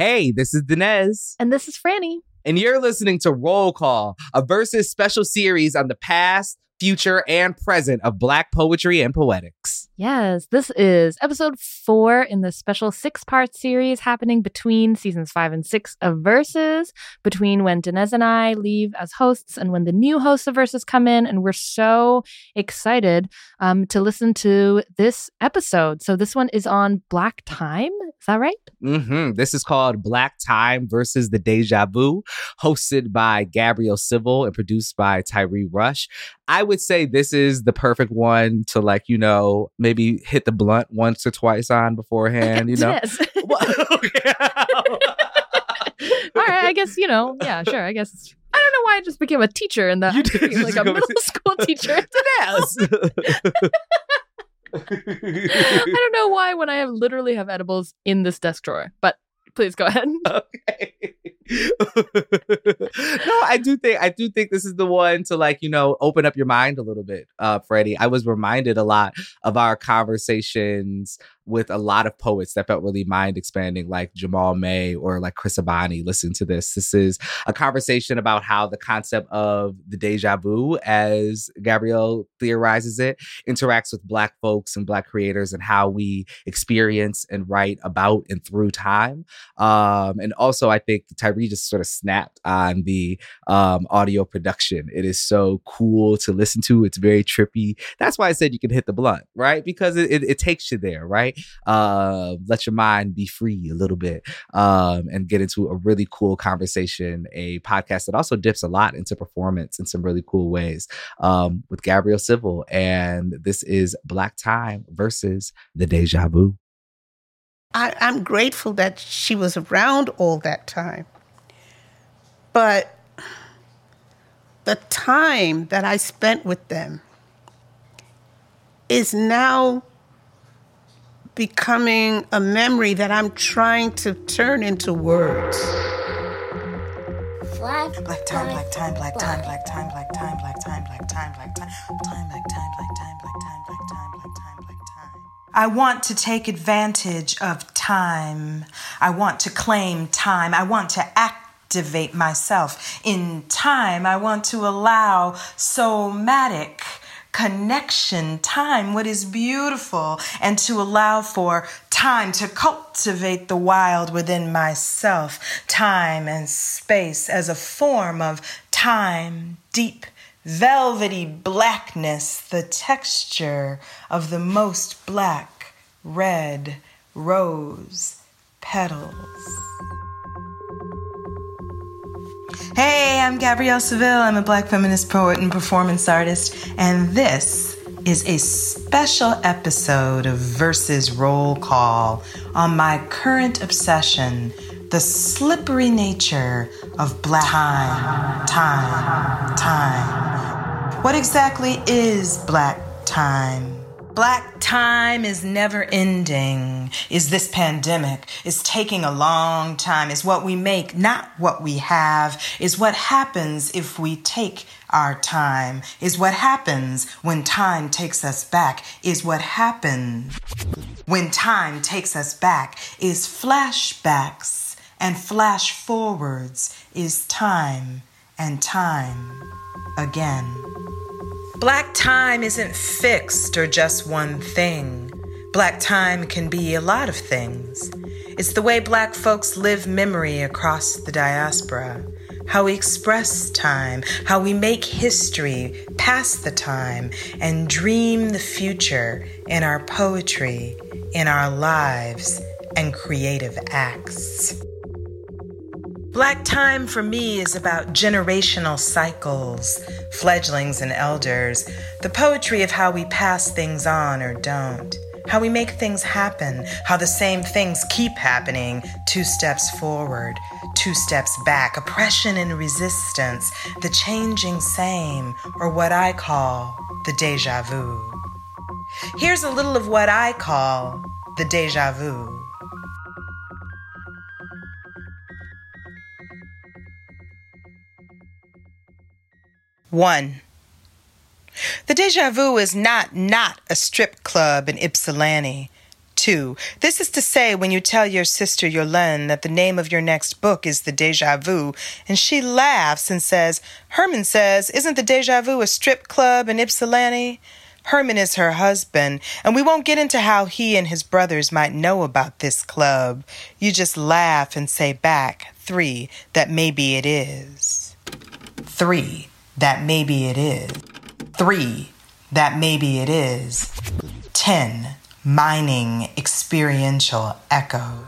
Hey, this is Danez. And this is Franny. And you're listening to Roll Call, a versus special series on the past, future, and present of Black poetry and poetics. Yes, this is episode four in the special six part series happening between seasons five and six of Verses, between when Danez and I leave as hosts and when the new hosts of Verses come in. And we're so excited um, to listen to this episode. So this one is on Black Time. Is that right? Mm-hmm. This is called Black Time versus the Deja Vu, hosted by Gabrielle Civil and produced by Tyree Rush. I would say this is the perfect one to like, you know, maybe hit the blunt once or twice on beforehand, you know. yes. All right, I guess, you know, yeah, sure. I guess I don't know why I just became a teacher in that. You did like a middle school teacher. I don't know why when I have literally have edibles in this desk drawer, but please go ahead. Okay. no, I do think I do think this is the one to like, you know, open up your mind a little bit, uh, Freddie. I was reminded a lot of our conversations with a lot of poets that felt really mind expanding, like Jamaal May or like Chris Abani. Listen to this. This is a conversation about how the concept of the deja vu, as Gabrielle theorizes it, interacts with Black folks and Black creators and how we experience and write about and through time. Um, and also, I think Tyree just sort of snapped on the um, audio production. It is so cool to listen to. It's very trippy. That's why I said you can hit the blunt, right? Because it, it, it takes you there, right? Uh, let your mind be free a little bit um, and get into a really cool conversation, a podcast that also dips a lot into performance in some really cool ways um, with Gabrielle Civil. And this is Black Time versus the Deja Vu. I, I'm grateful that she was around all that time. But the time that I spent with them is now becoming a memory that I'm trying to turn into words. Black, black time, black time, black time, black time, black time, black time, black time, black time, time, black time, black time, black time, black time, black time, black time. I want to take advantage of time. I want to claim time. I want to activate myself in time. I want to allow somatic connection, time, what is beautiful, and to allow for time to cultivate the wild within myself, time and space as a form of time, deep, velvety blackness, the texture of the most black, red rose petals. Hey, I'm Gabrielle Civil. I'm a black feminist poet and performance artist, and this is a special episode of Verses Roll Call on my current obsession the slippery nature of black time, time, time. What exactly is black time? Black time is never ending. Is this pandemic? Is taking a long time. Is what we make, not what we have. Is what happens if we take our time. Is what happens when time takes us back. Is what happens when time takes us back. Is flashbacks and flash forwards. Is time and time again. Black time isn't fixed or just one thing. Black time can be a lot of things. It's the way black folks live memory across the diaspora, how we express time, how we make history past the time, and dream the future in our poetry, in our lives, and creative acts. Black time for me is about generational cycles, fledglings and elders, the poetry of how we pass things on or don't, how we make things happen, how the same things keep happening, two steps forward, two steps back, oppression and resistance, the changing same, or what I call the deja vu. Here's a little of what I call the deja vu. One. The Deja Vu is not not a strip club in Ypsilanti. Two, this is to say, when you tell your sister Yolene that the name of your next book is The Deja Vu, and she laughs and says, Herman says, Isn't the Deja Vu a strip club in Ypsilanti? Herman is her husband, and we won't get into how he and his brothers might know about this club. You just laugh and say back, three, that maybe it is. Three, that maybe it is. Three, that maybe it is. Ten, mining experiential echoes.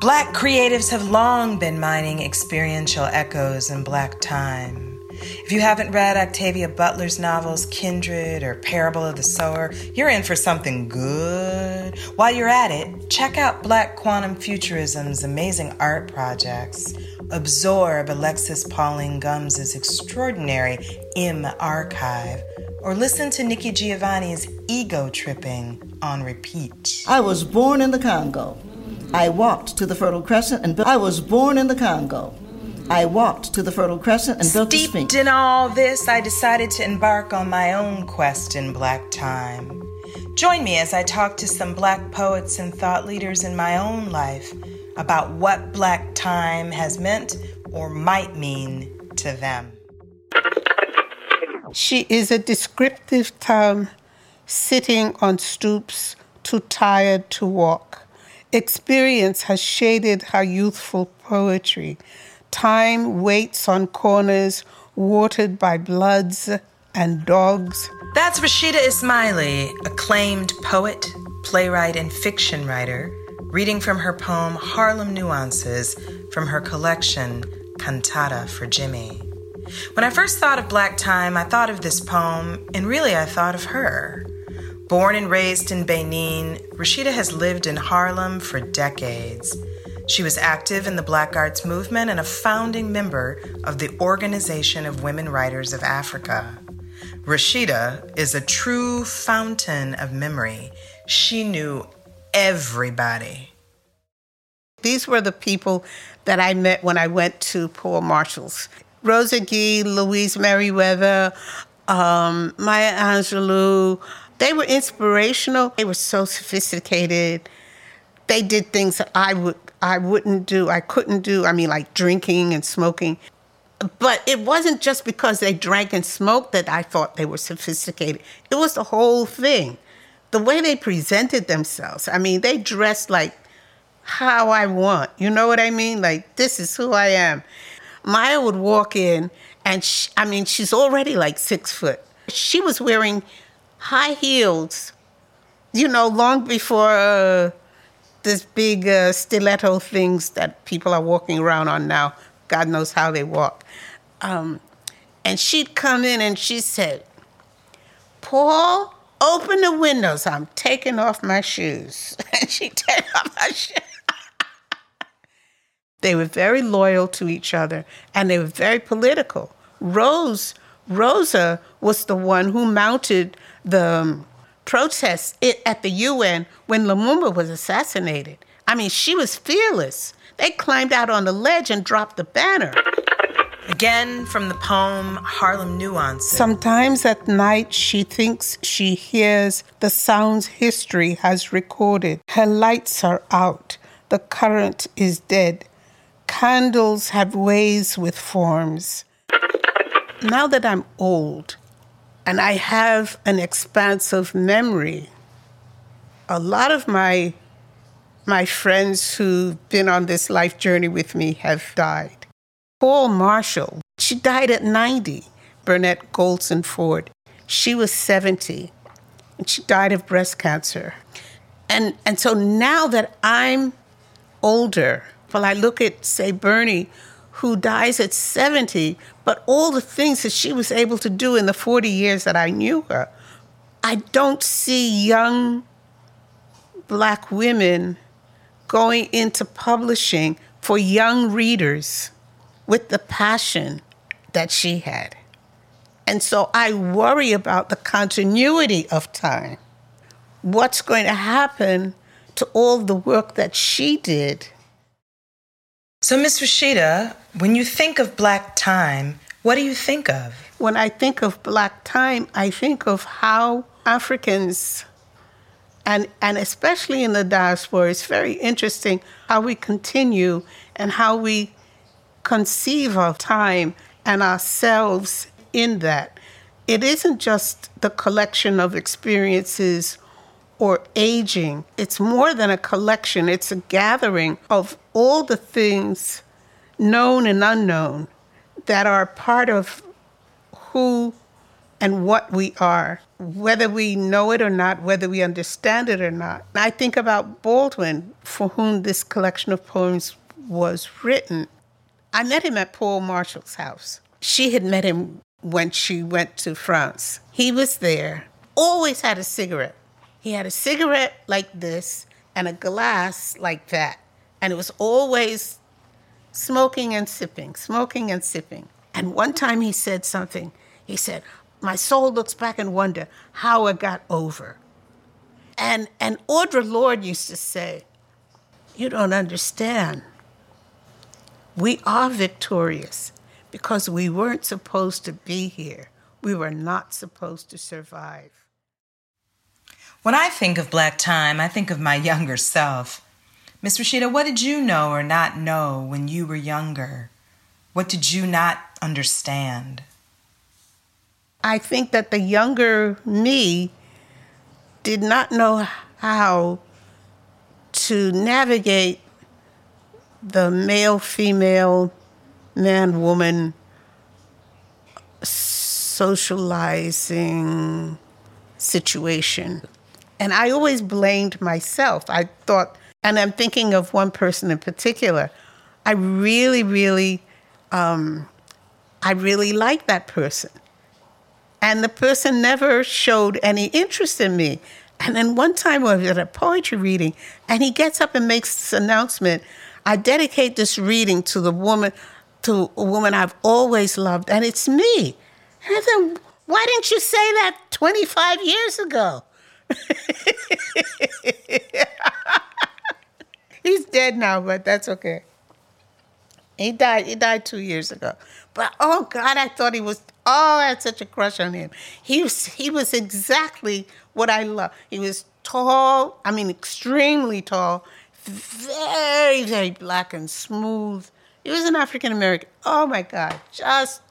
Black creatives have long been mining experiential echoes in black time. If you haven't read Octavia Butler's novels Kindred or Parable of the Sower, you're in for something good. While you're at it, check out Black Quantum Futurism's amazing art projects. Absorb Alexis Pauline Gumbs' extraordinary M archive, or listen to Nikki Giovanni's Ego Tripping on repeat. I was born in the Congo. I walked to the Fertile Crescent and built. I was born in the Congo. I walked to the Fertile Crescent and built Steeped Sphinx. in all this, I decided to embark on my own quest in black time. Join me as I talk to some black poets and thought leaders in my own life about what black time has meant or might mean to them. She is a descriptive term sitting on stoops, too tired to walk. Experience has shaded her youthful poetry. Time waits on corners, watered by bloods and dogs. That's Rashidah Ismaili, acclaimed poet, playwright, and fiction writer, reading from her poem Harlem Nuances from her collection Cantata for Jimmy. When I first thought of Black Time, I thought of this poem, and really I thought of her. Born and raised in Benin, Rashidah has lived in Harlem for decades. She was active in the Black Arts Movement and a founding member of the Organization of Women Writers of Africa. Rashidah is a true fountain of memory. She knew everybody. These were the people that I met when I went to Paule Marshall's. Rosa Guy, Louise Meriwether, um, Maya Angelou. They were inspirational. They were so sophisticated. They did things that I would I wouldn't do. I couldn't do. I mean, like drinking and smoking. But it wasn't just because they drank and smoked that I thought they were sophisticated. It was the whole thing. The way they presented themselves. I mean, they dressed like how I want. You know what I mean? Like, this is who I am. Maya would walk in, and she, I mean, she's already like six foot. She was wearing high heels, you know, long before uh, this big uh, stiletto things that people are walking around on now. God knows how they walk. Um, and she'd come in and she said, Paule, open the windows. I'm taking off my shoes. And she'd take off her shoes. They were very loyal to each other and they were very political. Rose, Rosa was the one who mounted the um, protests at the UN when Lumumba was assassinated. I mean, she was fearless. They climbed out on the ledge and dropped the banner. Again from the poem Harlem Nuances. Sometimes at night she thinks she hears the sounds history has recorded. Her lights are out. The current is dead. Candles have ways with forms. Now that I'm old and I have an expansive memory, a lot of my my friends who've been on this life journey with me have died. Paule Marshall, she died at 90. Bernette Golden Ford, she was 70 and she died of breast cancer. And, and so now that I'm older, well, I look at, say, Bernie, who dies at 70, but all the things that she was able to do in the 40 years that I knew her, I don't see young black women going into publishing for young readers with the passion that she had. And so I worry about the continuity of time. What's going to happen to all the work that she did? So, Miss Rashidah, when you think of black time, what do you think of? When I think of black time, I think of how Africans And, and especially in the diaspora, it's very interesting how we continue and how we conceive of time and ourselves in that. It isn't just the collection of experiences or aging, it's more than a collection, it's a gathering of all the things known and unknown that are part of who and what we are, whether we know it or not, whether we understand it or not. I think about Baldwin, for whom this collection of poems was written. I met him at Paule Marshall's house. She had met him when she went to France. He was there, always had a cigarette. He had a cigarette like this and a glass like that. And it was always smoking and sipping, smoking and sipping. And one time he said something. He said, My soul looks back and wonder how I got over. And and Audre Lorde used to say, You don't understand. We are victorious because we weren't supposed to be here. We were not supposed to survive. When I think of black time, I think of my younger self. Miss Rashida, what did you know or not know when you were younger? What did you not understand? I think that the younger me did not know how to navigate the male female man woman socializing situation. And I always blamed myself. I thought, and I'm thinking of one person in particular. I really, really, um, I really liked that person. And the person never showed any interest in me. And then one time I was at a poetry reading, and he gets up and makes this announcement I dedicate this reading to the woman, to a woman I've always loved, and it's me. And I why didn't you say that 25 years ago? He's dead now, but that's okay. He died. He died two years ago. But oh God, I thought he was. Oh, I had such a crush on him. He was. He was exactly what I love. He was tall. I mean, extremely tall. Very, very black and smooth. He was an African American. Oh my God, just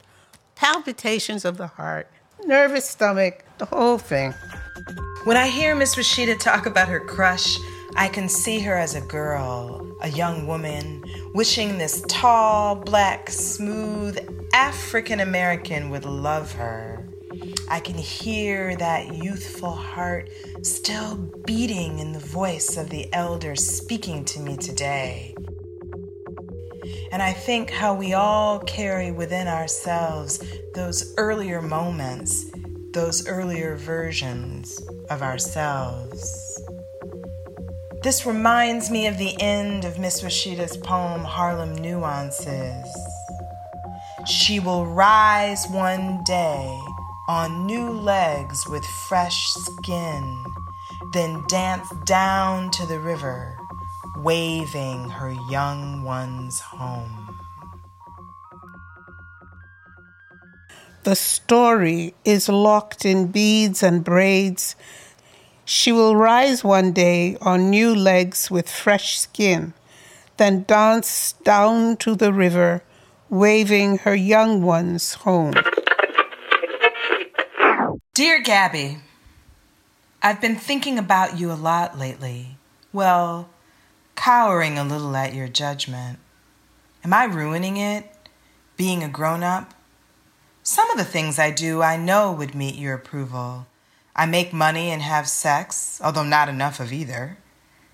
palpitations of the heart, nervous stomach, the whole thing. When I hear Miss Rashida talk about her crush, I can see her as a girl, a young woman, wishing this tall, black, smooth African American would love her. I can hear that youthful heart still beating in the voice of the elder speaking to me today. And I think how we all carry within ourselves those earlier moments, those earlier versions of ourselves. This reminds me of the end of Miss Rashidah's poem, Harlem Nuances. She will rise one day on new legs with fresh skin, then dance down to the river, waving her young ones home. The story is locked in beads and braids she will rise one day on new legs with fresh skin, then dance down to the river, waving her young ones home. Dear Gabby, I've been thinking about you a lot lately. Well, cowering a little at your judgment. Am I ruining it? Being a grown up? Some of the things I do I know would meet your approval. I make money and have sex, although not enough of either.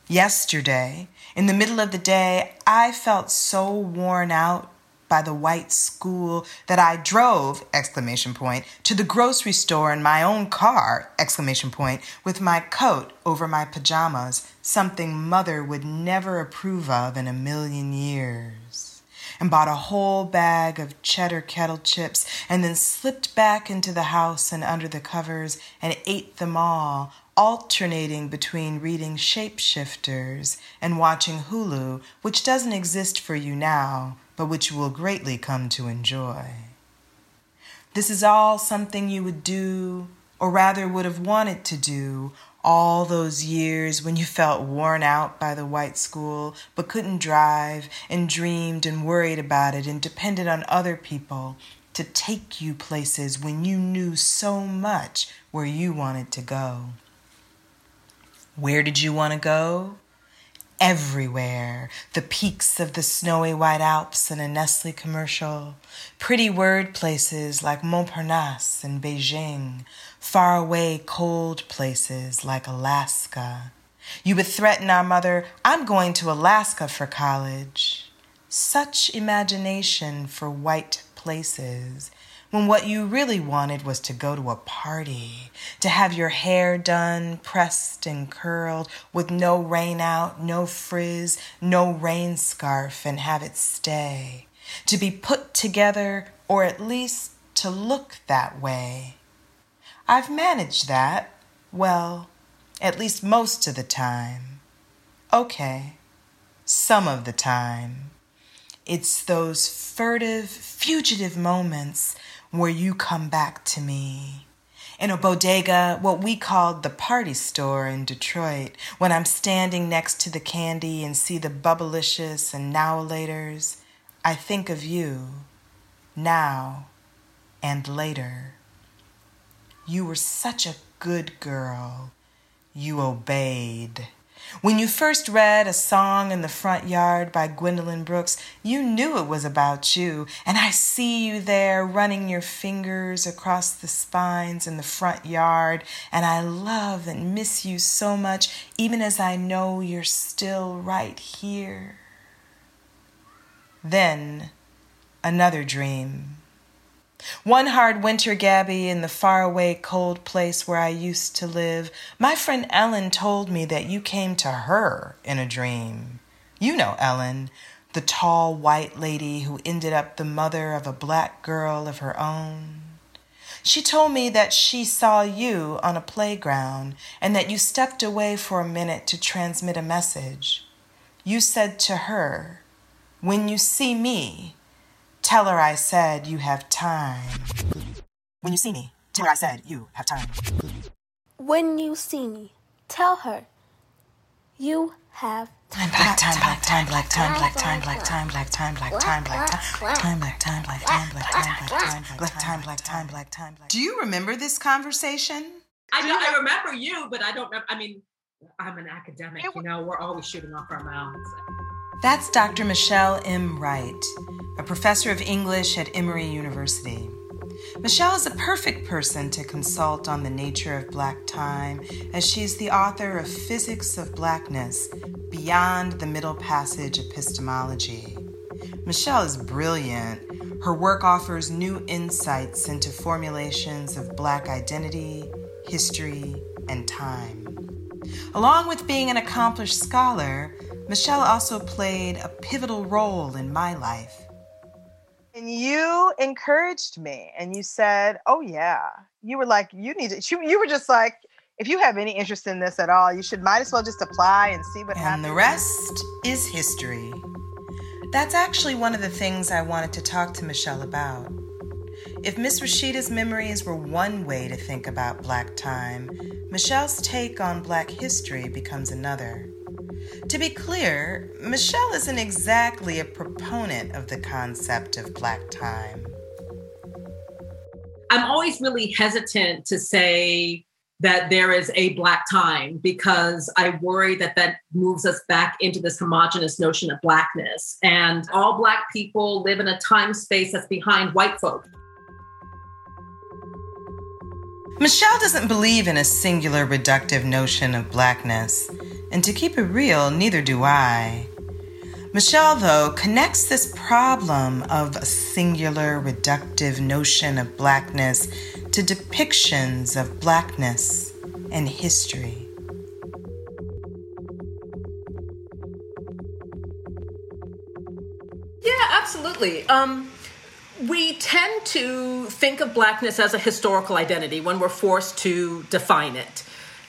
Yesterday, in the middle of the day, I felt so worn out by the white school that I drove exclamation point to the grocery store in my own car exclamation point with my coat over my pajamas, something mother would never approve of in a million years. And bought a whole bag of cheddar kettle chips and then slipped back into the house and under the covers and ate them all, alternating between reading Shapeshifters and watching Hulu, which doesn't exist for you now, but which you will greatly come to enjoy. This is all something you would do, or rather would have wanted to do, all those years when you felt worn out by the white school but couldn't drive and dreamed and worried about it and depended on other people to take you places when you knew so much where you wanted to go. Where did you want to go? Everywhere. The peaks of the snowy white Alps in a Nestle commercial, pretty word places like Montparnasse and Beijing, faraway cold places like Alaska. You would threaten our mother, I'm going to Alaska for college. Such imagination for white places when what you really wanted was to go to a party, to have your hair done, pressed and curled, with no rain out, no frizz, no rain scarf, and have it stay, to be put together, or at least to look that way. I've managed that, well, at least most of the time. Okay, some of the time. It's those furtive, fugitive moments where you come back to me. In a bodega, what we called the party store in Detroit, when I'm standing next to the candy and see the bubblicious and Now and Laters, I think of you, now and later. You were such a good girl. You obeyed. When you first read A Song in the Front Yard by Gwendolyn Brooks, you knew it was about you, and I see you there running your fingers across the spines in the front yard, and I love and miss you so much, even as I know you're still right here. Then, another dream one hard winter, Gabby, in the faraway cold place where I used to live, my friend Ellen told me that you came to her in a dream. You know Ellen, the tall white lady who ended up the mother of a black girl of her own. She told me that she saw you on a playground and that you stepped away for a minute to transmit a message. You said to her, When you see me, Tell her I said you have time. When you see me, tell her I said you have time. When you see me, tell her you have time black time black time black time black time black time black time black time black time black time black time black time black time black time black time black time Do you remember this conversation? I I remember you, but I don't I mean I'm an academic, you know, we're always shooting off our mouths. That's Dr. Michelle M. Wright, a professor of English at Emory University. Michelle is a perfect person to consult on the nature of Black time, as she is the author of Physics of Blackness Beyond the Middle Passage Epistemology. Michelle is brilliant. Her work offers new insights into formulations of Black identity, history, and time. Along with being an accomplished scholar, Michelle also played a pivotal role in my life. And you encouraged me and you said, Oh, yeah. You were like, You need to, you were just like, if you have any interest in this at all, you should might as well just apply and see what and happens. And the rest is history. That's actually one of the things I wanted to talk to Michelle about. If Miss Rashidah's memories were one way to think about Black time, Michelle's take on Black history becomes another. To be clear, Michelle isn't exactly a proponent of the concept of black time. I'm always really hesitant to say that there is a black time because I worry that that moves us back into this homogenous notion of blackness. And all black people live in a time space that's behind white folk. Michelle doesn't believe in a singular reductive notion of blackness. And to keep it real, neither do I. Michelle, though, connects this problem of a singular reductive notion of blackness to depictions of blackness and history. Yeah, absolutely. Um, we tend to think of blackness as a historical identity when we're forced to define it.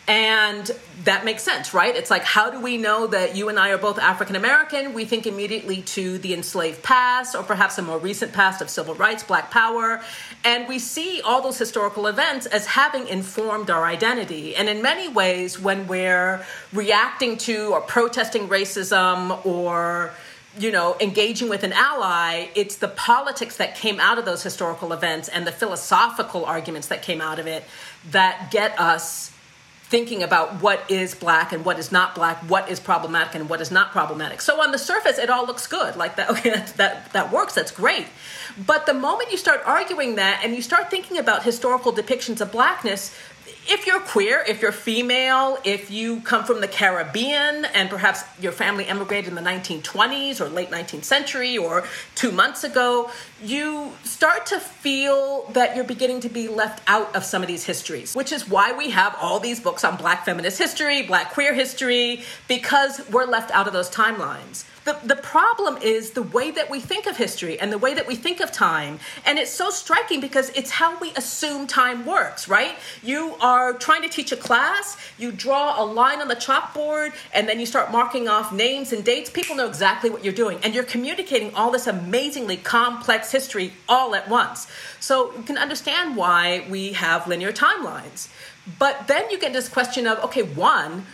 And that makes sense, right? It's like, how do we know that you and I are both African American? We think immediately to the enslaved past, or perhaps a more recent past of civil rights, black power. And we see all those historical events as having informed our identity. And in many ways, when we're reacting to or protesting racism or you know, engaging with an ally, it's the politics that came out of those historical events and the philosophical arguments that came out of it that get us thinking about what is black and what is not black, what is problematic and what is not problematic. So on the surface, it all looks good. Like that, okay, that, that, that works, that's great. But the moment you start arguing that and you start thinking about historical depictions of blackness, if you're queer, if you're female, if you come from the Caribbean and perhaps your family emigrated in the 1920s or late 19th century or two months ago, you start to feel that you're beginning to be left out of some of these histories, which is why we have all these books on Black feminist history, Black queer history, because we're left out of those timelines. The, the problem is the way that we think of history and the way that we think of time. And it's so striking because it's how we assume time works, right? You are trying to teach a class, you draw a line on the chalkboard, and then you start marking off names and dates. People know exactly what you're doing. And you're communicating all this amazingly complex history all at once. So you can understand why we have linear timelines. But then you get this question of okay, one,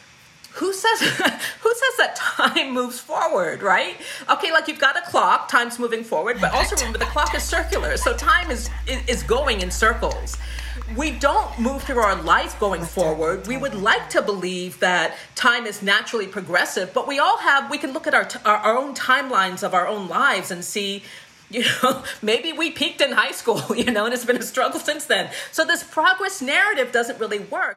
who says who says that time moves forward right okay like you've got a clock time's moving forward but also remember the clock is circular so time is is going in circles we don't move through our life going forward we would like to believe that time is naturally progressive but we all have we can look at our our own timelines of our own lives and see you know maybe we peaked in high school you know and it's been a struggle since then so this progress narrative doesn't really work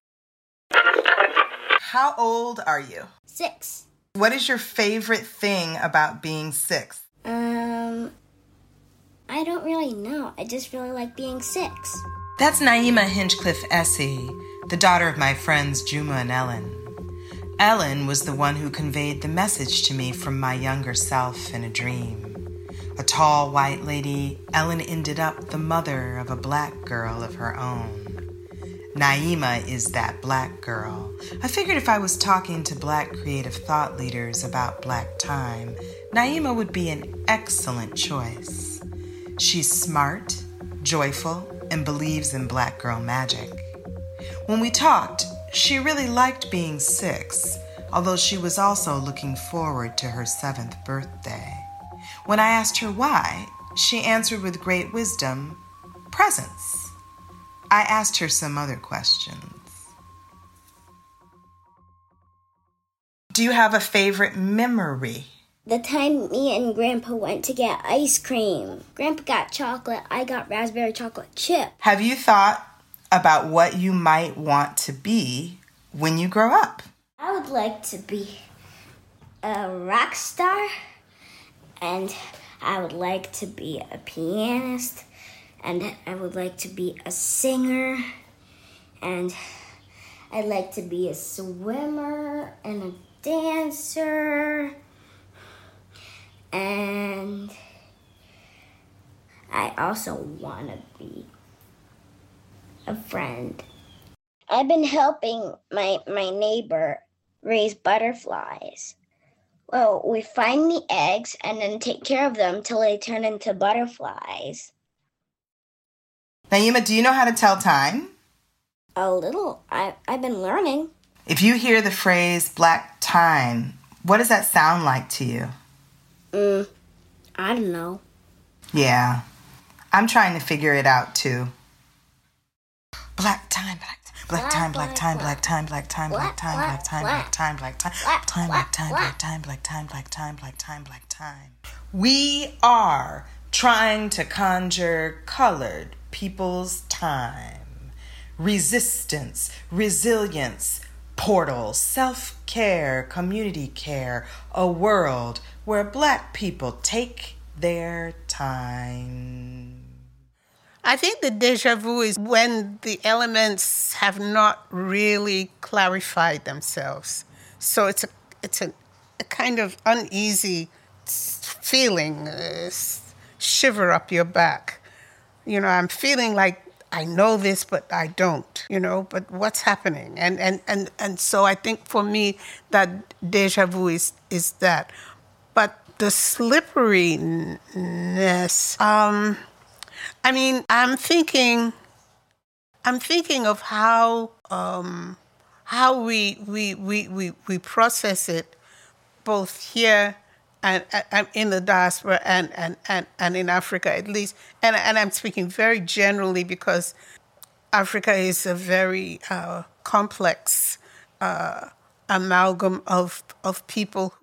how old are you? Six. What is your favorite thing about being six? Um, I don't really know. I just really like being six. That's Naima Hinchcliffe Essie, the daughter of my friends Juma and Ellen. Ellen was the one who conveyed the message to me from my younger self in a dream. A tall white lady, Ellen ended up the mother of a black girl of her own. Naima is that black girl. I figured if I was talking to black creative thought leaders about black time, Naima would be an excellent choice. She's smart, joyful, and believes in black girl magic. When we talked, she really liked being six, although she was also looking forward to her seventh birthday. When I asked her why, she answered with great wisdom presents. I asked her some other questions. Do you have a favorite memory? The time me and Grandpa went to get ice cream. Grandpa got chocolate, I got raspberry chocolate chip. Have you thought about what you might want to be when you grow up? I would like to be a rock star, and I would like to be a pianist, and I would like to be a singer, and I'd like to be a swimmer and a dancer, and I also want to be a friend. I've been helping my, my neighbor raise butterflies. Well, we find the eggs and then take care of them till they turn into butterflies. Naima, do you know how to tell time? A little. I, I've been learning. If you hear the phrase black time, what does that sound like to you? Mm, I don't know. Yeah, I'm trying to figure it out too. Black time, black Black time, black time, black time, black time, black time, black time, black time, black time, time, black time, black time, black time, black time, black time, black time. We are trying to conjure colored people's time. Resistance, resilience, portal, self care, community care, a world where black people take their time. I think the deja vu is when the elements have not really clarified themselves. So it's a it's a, a kind of uneasy feeling, uh, shiver up your back. You know, I'm feeling like I know this, but I don't. you know, but what's happening? And and and and so I think for me that deja vu is is that. But the slipperiness, um, I mean, I'm thinking I'm thinking of how um, how we, we we we we process it both here and, and in the diaspora and, and, and, and in Africa at least. And, and I'm speaking very generally because Africa is a very uh, complex uh, amalgam of, of people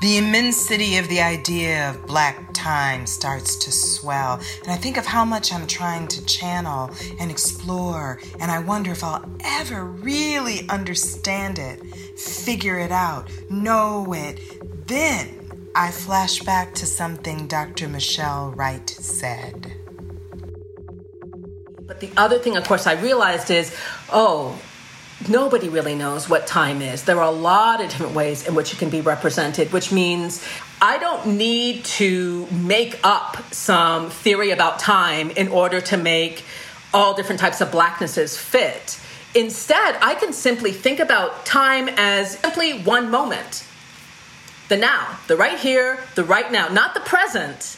the immensity of the idea of black time starts to swell, and I think of how much I'm trying to channel and explore, and I wonder if I'll ever really understand it, figure it out, know it. Then I flash back to something Dr. Michelle Wright said. But the other thing, of course, I realized is oh, nobody really knows what time is. There are a lot of different ways in which it can be represented, which means I don't need to make up some theory about time in order to make all different types of blacknesses fit. Instead, I can simply think about time as simply one moment the now, the right here, the right now, not the present.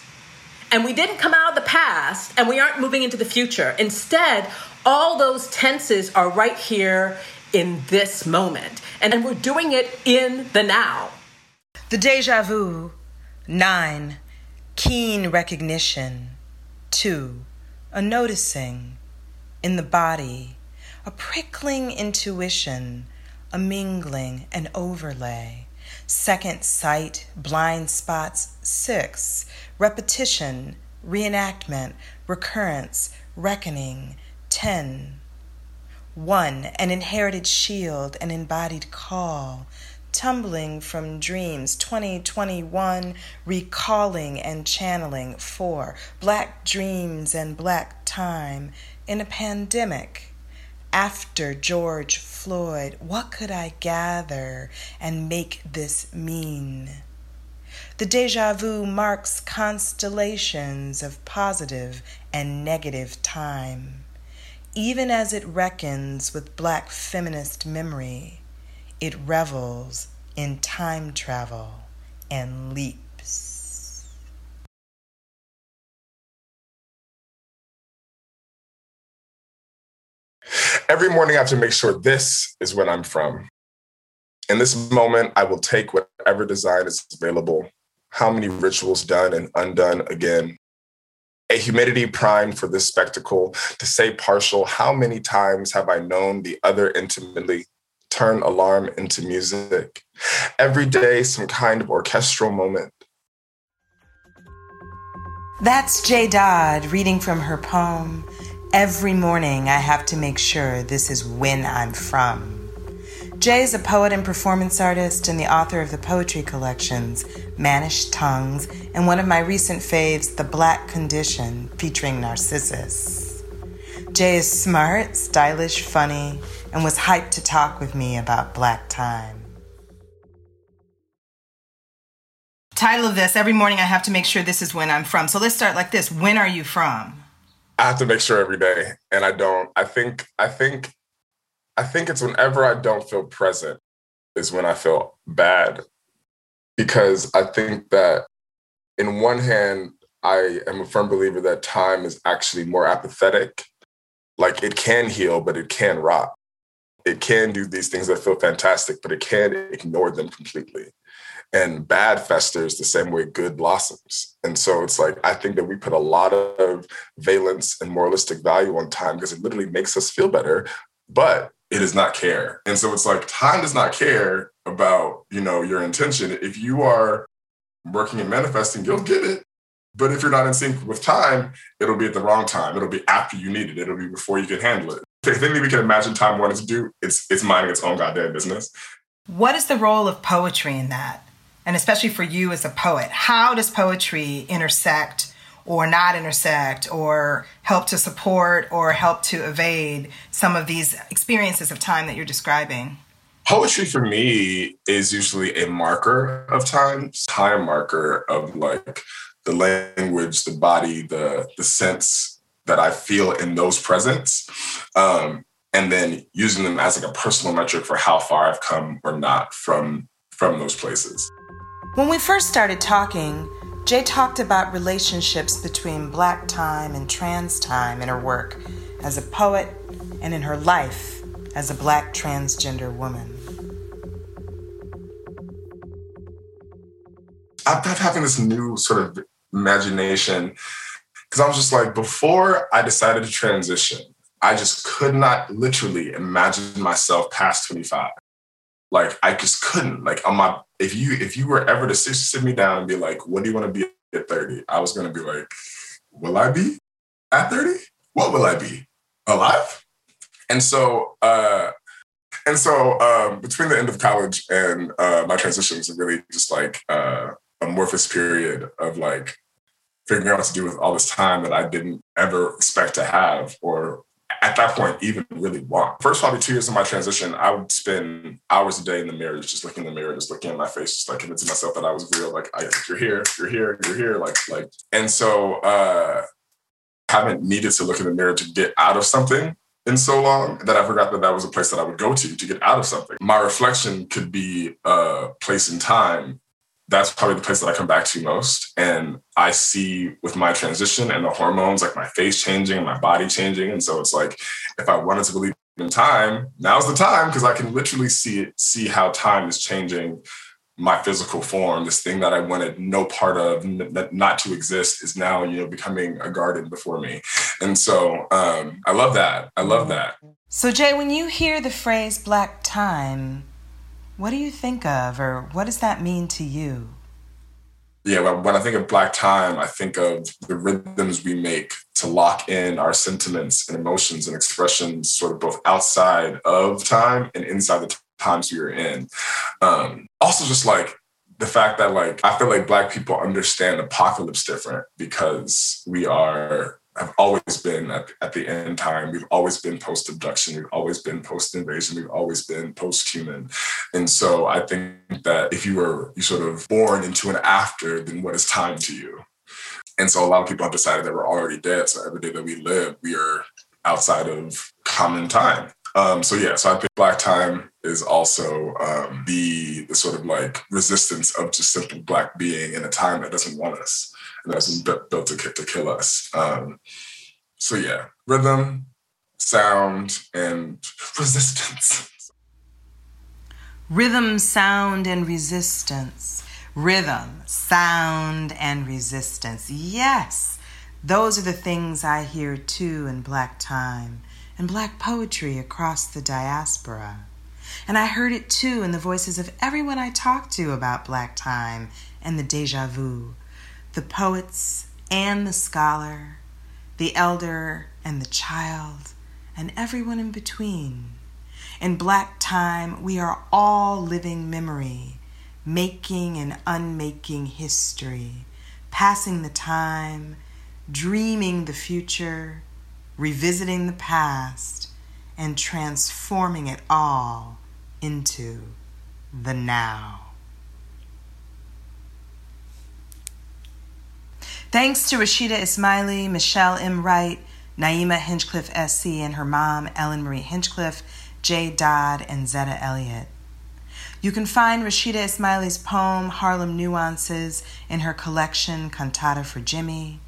And we didn't come out of the past and we aren't moving into the future. Instead, all those tenses are right here in this moment. And we're doing it in the now. The deja vu. Nine, keen recognition. Two, a noticing in the body, a prickling intuition, a mingling, an overlay. Second sight, blind spots. Six, repetition, reenactment, recurrence, reckoning. Ten, one, an inherited shield, an embodied call, tumbling from dreams. 2021, recalling and channeling. Four, black dreams and black time in a pandemic. After George Floyd, what could I gather and make this mean? The deja vu marks constellations of positive and negative time even as it reckons with black feminist memory, it revels in time travel and leaps. Every morning, I have to make sure this is when I'm from. In this moment, I will take whatever design is available, how many rituals done and undone again, a humidity prime for this spectacle. To say partial, how many times have I known the other intimately? Turn alarm into music. Every day, some kind of orchestral moment. That's jayy dodd reading from her poem. Every morning, I have to make sure this is when I'm from. Jay is a poet and performance artist and the author of the poetry collections Mannish Tongues and one of my recent faves, The Black Condition, featuring Narcissus. jayy is smart, stylish, funny, and was hyped to talk with me about black time. Title of this Every morning I have to make sure this is when I'm from. So let's start like this When are you from? I have to make sure every day, and I don't. I think, I think I think it's whenever I don't feel present is when I feel bad. Because I think that, in one hand, I am a firm believer that time is actually more apathetic. Like it can heal, but it can rot. It can do these things that feel fantastic, but it can ignore them completely. And bad festers the same way good blossoms. And so it's like, I think that we put a lot of valence and moralistic value on time because it literally makes us feel better. But it does not care. And so it's like time does not care about, you know, your intention. If you are working and manifesting, you'll get it. But if you're not in sync with time, it'll be at the wrong time. It'll be after you need it. It'll be before you can handle it. The thing that we can imagine time wanting to do, it's it's minding its own goddamn business. What is the role of poetry in that? And especially for you as a poet, how does poetry intersect or not intersect or help to support or help to evade some of these experiences of time that you're describing? Poetry for me is usually a marker of time, time marker of like the language, the body, the the sense that I feel in those presents. Um, and then using them as like a personal metric for how far I've come or not from from those places. When we first started talking, jayy talked about relationships between black time and trans time in her work as a poet and in her life as a black transgender woman. I've been having this new sort of imagination because I was just like, before I decided to transition, I just could not literally imagine myself past 25. Like I just couldn't. Like on my if you if you were ever to sit, sit me down and be like, what do you want to be at 30? I was gonna be like, will I be at 30? What will I be? Alive? And so uh and so um, between the end of college and uh, my transition was really just like uh, amorphous period of like figuring out what to do with all this time that I didn't ever expect to have or at that point even really want. First probably two years of my transition, I would spend hours a day in the mirror, just looking in the mirror, just looking at my face, just like convincing myself that I was real. Like, I, you're here, you're here, you're here. Like, like, and so uh haven't needed to look in the mirror to get out of something in so long that I forgot that that was a place that I would go to to get out of something. My reflection could be a place in time that's probably the place that I come back to most. And I see with my transition and the hormones, like my face changing and my body changing. And so it's like, if I wanted to believe in time, now's the time because I can literally see it, see how time is changing my physical form. This thing that I wanted no part of, n- not to exist, is now you know becoming a garden before me. And so um, I love that. I love that. So jayy, when you hear the phrase "black time," What do you think of, or what does that mean to you? Yeah, when I think of Black time, I think of the rhythms we make to lock in our sentiments and emotions and expressions, sort of both outside of time and inside the times we are in. Um, also, just like the fact that, like, I feel like Black people understand apocalypse different because we are have always been at, at the end time. We've always been post abduction. We've always been post invasion. We've always been post human. And so I think that if you were you sort of born into an after, then what is time to you? And so a lot of people have decided that we're already dead. So every day that we live, we are outside of common time. Um, so yeah, so I think black time is also um, the, the sort of like resistance of just simple black being in a time that doesn't want us and that's built to, to kill us. Um, so yeah, rhythm, sound, and resistance. Rhythm, sound, and resistance. Rhythm, sound, and resistance. Yes, those are the things I hear too in Black time and Black poetry across the diaspora. And I heard it too in the voices of everyone I talked to about Black time and the deja vu the poets and the scholar, the elder and the child, and everyone in between. In black time, we are all living memory, making and unmaking history, passing the time, dreaming the future, revisiting the past, and transforming it all into the now. Thanks to Rashidah Ismaili, Michelle M. Wright, Naima Hinchcliffe SC, and her mom, Ellen Marie Hinchcliffe, jayy dodd, and Zetta Elliott. You can find Rashidah Ismaili's poem, Harlem Nuances, in her collection, Cantata for Jimmy.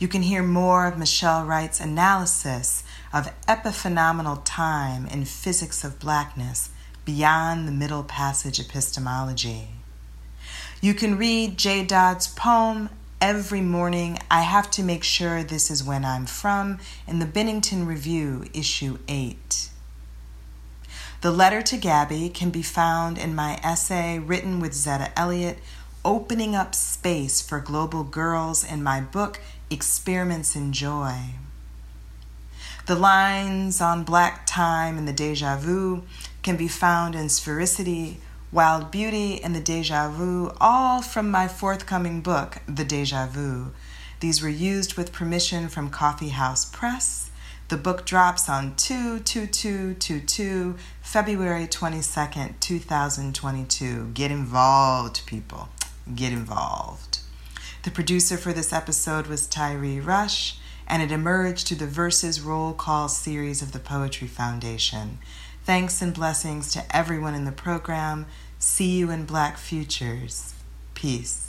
You can hear more of Michelle Wright's analysis of epiphenomenal time in physics of blackness beyond the Middle Passage epistemology. You can read jayy dodd's poem, every morning. I have to make sure this is when I'm from in the Bennington Review, issue 8. The letter to Gabby can be found in my essay written with Zetta Elliott, Opening Up Space for Global Girls, in my book, Experiments in Joy. The lines on black time and the deja vu can be found in Sphericity, Wild Beauty, and The Deja Vu, all from my forthcoming book, The Deja Vu. These were used with permission from Coffee House Press. The book drops on 22222, February 22nd, 2022. Get involved, people. Get involved. The producer for this episode was Tyree Rush, and it emerged to the Verses Roll Call series of the Poetry Foundation. Thanks and blessings to everyone in the program. See you in Black Futures. Peace.